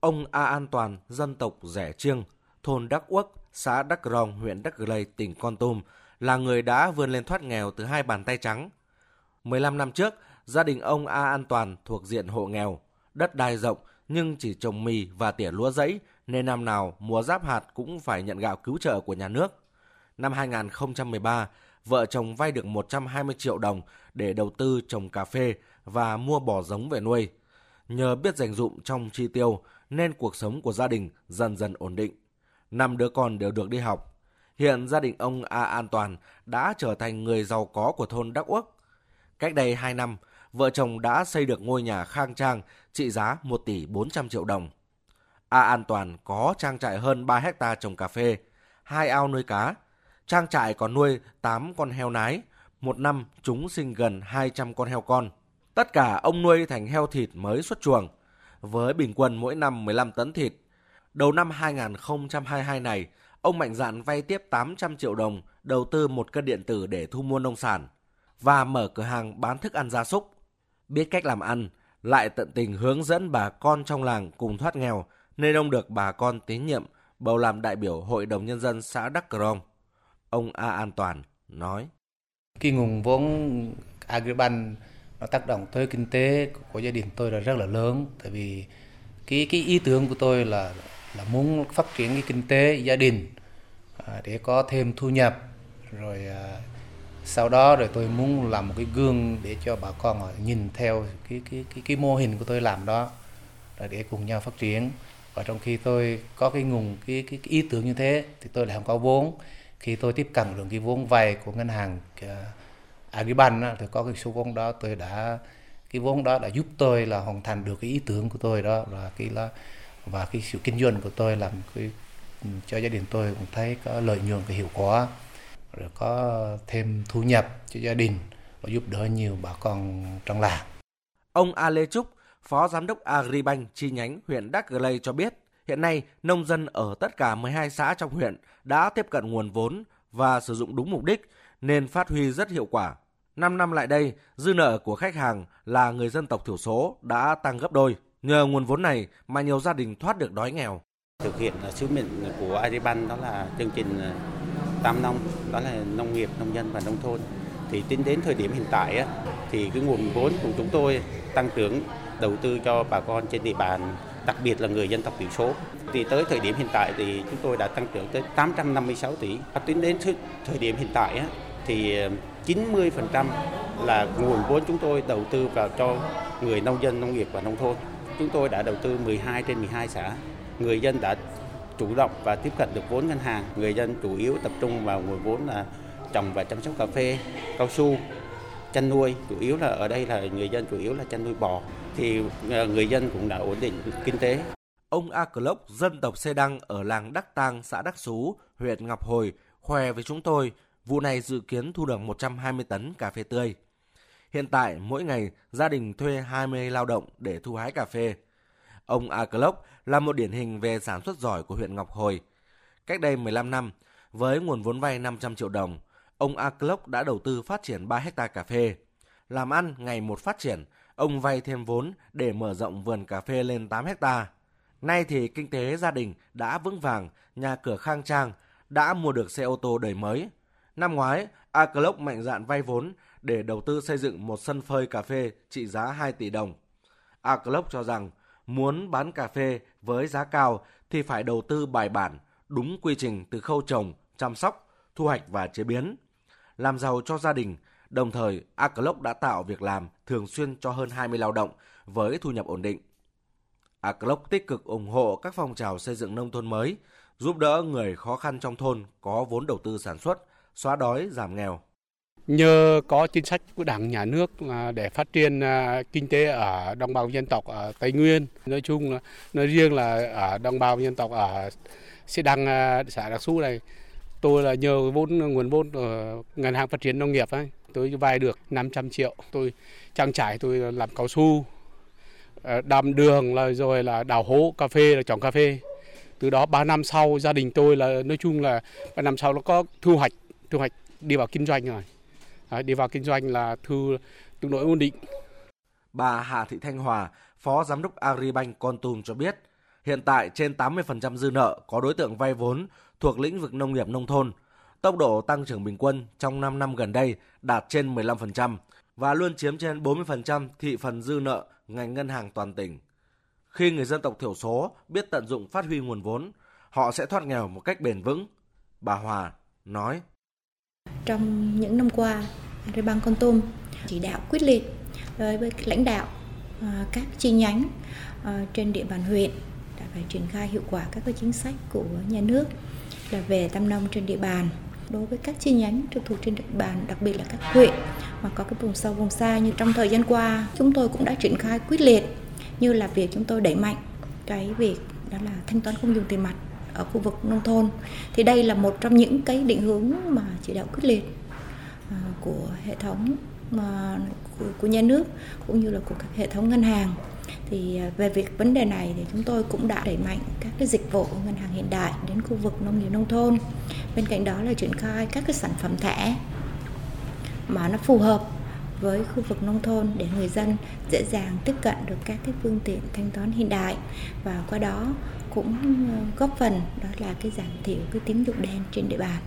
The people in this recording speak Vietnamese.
Ông A An Toàn, dân tộc Rẻ Chiêng, thôn Đắc Uất, xã Đắc Rồng, huyện Đắc Lây, tỉnh Con Tum, là người đã vươn lên thoát nghèo từ hai bàn tay trắng. 15 năm trước, gia đình ông A An Toàn thuộc diện hộ nghèo, đất đai rộng nhưng chỉ trồng mì và tỉa lúa rẫy nên năm nào mùa giáp hạt cũng phải nhận gạo cứu trợ của nhà nước. Năm 2013, vợ chồng vay được 120 triệu đồng để đầu tư trồng cà phê và mua bò giống về nuôi. Nhờ biết dành dụm trong chi tiêu nên cuộc sống của gia đình dần dần ổn định. Năm đứa con đều được đi học. Hiện gia đình ông A An Toàn đã trở thành người giàu có của thôn Đắc Uốc. Cách đây 2 năm, vợ chồng đã xây được ngôi nhà khang trang trị giá 1 tỷ 400 triệu đồng. A An Toàn có trang trại hơn 3 hecta trồng cà phê, hai ao nuôi cá. Trang trại còn nuôi 8 con heo nái, một năm chúng sinh gần 200 con heo con. Tất cả ông nuôi thành heo thịt mới xuất chuồng, với bình quân mỗi năm 15 tấn thịt. Đầu năm 2022 này, ông mạnh dạn vay tiếp 800 triệu đồng đầu tư một cân điện tử để thu mua nông sản và mở cửa hàng bán thức ăn gia súc. Biết cách làm ăn, lại tận tình hướng dẫn bà con trong làng cùng thoát nghèo nên ông được bà con tín nhiệm bầu làm đại biểu Hội đồng Nhân dân xã Đắc Crong. Ông A An Toàn nói. Cái nguồn vốn Agribank nó tác động tới kinh tế của gia đình tôi là rất là lớn. Tại vì cái cái ý tưởng của tôi là là muốn phát triển cái kinh tế gia đình à, để có thêm thu nhập. Rồi à, sau đó rồi tôi muốn làm một cái gương để cho bà con họ nhìn theo cái cái cái cái mô hình của tôi làm đó là để cùng nhau phát triển. Và trong khi tôi có cái nguồn cái, cái, cái ý tưởng như thế thì tôi lại không có vốn. Khi tôi tiếp cận được cái vốn vay của ngân hàng uh, Agribank thì có cái số vốn đó tôi đã cái vốn đó đã giúp tôi là hoàn thành được cái ý tưởng của tôi đó và cái là và cái sự kinh doanh của tôi làm cái ừ, cho gia đình tôi cũng thấy có lợi nhuận và hiệu quả rồi có thêm thu nhập cho gia đình và giúp đỡ nhiều bà con trong làng. Ông A Lê Trúc, Phó Giám đốc Agribank chi nhánh huyện đắk Lây cho biết, hiện nay nông dân ở tất cả 12 xã trong huyện đã tiếp cận nguồn vốn và sử dụng đúng mục đích nên phát huy rất hiệu quả. 5 năm lại đây, dư nợ của khách hàng là người dân tộc thiểu số đã tăng gấp đôi. Nhờ nguồn vốn này mà nhiều gia đình thoát được đói nghèo. Thực hiện à, sứ mệnh của Agribank đó là chương trình à, tam nông, đó là nông nghiệp, nông dân và nông thôn. Thì tính đến thời điểm hiện tại á, thì cái nguồn vốn của chúng tôi tăng trưởng đầu tư cho bà con trên địa bàn, đặc biệt là người dân tộc thiểu số. Thì tới thời điểm hiện tại thì chúng tôi đã tăng trưởng tới 856 tỷ. Tính đến thời điểm hiện tại á, thì à, 90% là nguồn vốn chúng tôi đầu tư vào cho người nông dân, nông nghiệp và nông thôn. Chúng tôi đã đầu tư 12 trên 12 xã. Người dân đã chủ động và tiếp cận được vốn ngân hàng. Người dân chủ yếu tập trung vào nguồn vốn là trồng và chăm sóc cà phê, cao su, chăn nuôi. Chủ yếu là ở đây là người dân chủ yếu là chăn nuôi bò. Thì ờ, người dân cũng đã ổn định kinh tế. Ông A Cờ Lốc, dân tộc Xê Đăng ở làng Đắc Tang, xã Đắc Xú, huyện Ngọc Hồi, khoe với chúng tôi vụ này dự kiến thu được 120 tấn cà phê tươi. Hiện tại, mỗi ngày, gia đình thuê 20 lao động để thu hái cà phê. Ông A Clock là một điển hình về sản xuất giỏi của huyện Ngọc Hồi. Cách đây 15 năm, với nguồn vốn vay 500 triệu đồng, ông A Clock đã đầu tư phát triển 3 hecta cà phê. Làm ăn ngày một phát triển, ông vay thêm vốn để mở rộng vườn cà phê lên 8 hecta. Nay thì kinh tế gia đình đã vững vàng, nhà cửa khang trang, đã mua được xe ô tô đời mới. Năm ngoái, A Clock mạnh dạn vay vốn để đầu tư xây dựng một sân phơi cà phê trị giá 2 tỷ đồng. A Clock cho rằng muốn bán cà phê với giá cao thì phải đầu tư bài bản, đúng quy trình từ khâu trồng, chăm sóc, thu hoạch và chế biến. Làm giàu cho gia đình, đồng thời A Clock đã tạo việc làm thường xuyên cho hơn 20 lao động với thu nhập ổn định. A Clock tích cực ủng hộ các phong trào xây dựng nông thôn mới, giúp đỡ người khó khăn trong thôn có vốn đầu tư sản xuất, xóa đói, giảm nghèo. Nhờ có chính sách của Đảng, Nhà nước à, để phát triển à, kinh tế ở đồng bào dân tộc ở Tây Nguyên, nói chung là nói riêng là ở đồng bào dân tộc ở Sĩ Đăng, à, xã Đắc xu này, tôi là nhờ vốn nguồn vốn ở ngân hàng phát triển nông nghiệp ấy, tôi vay được 500 triệu, tôi trang trải tôi làm cao su, đầm đường là rồi là đào hố cà phê là trồng cà phê. Từ đó 3 năm sau gia đình tôi là nói chung là 3 năm sau nó có thu hoạch thu hoạch đi vào kinh doanh rồi Đấy, đi vào kinh doanh là thu tương đối ổn định bà Hà Thị Thanh Hòa phó giám đốc Agribank Con Tum cho biết Hiện tại trên 80% dư nợ có đối tượng vay vốn thuộc lĩnh vực nông nghiệp nông thôn. Tốc độ tăng trưởng bình quân trong 5 năm gần đây đạt trên 15% và luôn chiếm trên 40% thị phần dư nợ ngành ngân hàng toàn tỉnh. Khi người dân tộc thiểu số biết tận dụng phát huy nguồn vốn, họ sẽ thoát nghèo một cách bền vững. Bà Hòa nói. Trong những năm qua, Agribank Con Tum chỉ đạo quyết liệt đối với lãnh đạo à, các chi nhánh à, trên địa bàn huyện đã phải triển khai hiệu quả các cái chính sách của nhà nước là về tam nông trên địa bàn. Đối với các chi nhánh trực thuộc trên địa bàn đặc biệt là các huyện mà có cái vùng sâu vùng xa như trong thời gian qua chúng tôi cũng đã triển khai quyết liệt như là việc chúng tôi đẩy mạnh cái việc đó là thanh toán không dùng tiền mặt ở khu vực nông thôn. Thì đây là một trong những cái định hướng mà chỉ đạo quyết liệt à, của hệ thống mà của, của nhà nước cũng như là của các hệ thống ngân hàng. Thì à, về việc vấn đề này thì chúng tôi cũng đã đẩy mạnh các cái dịch vụ ngân hàng hiện đại đến khu vực nông nghiệp nông thôn. Bên cạnh đó là triển khai các cái sản phẩm thẻ mà nó phù hợp với khu vực nông thôn để người dân dễ dàng tiếp cận được các cái phương tiện thanh toán hiện đại. Và qua đó cũng ờ, góp phần đó là cái giảm thiểu cái tín dụng đen trên địa bàn.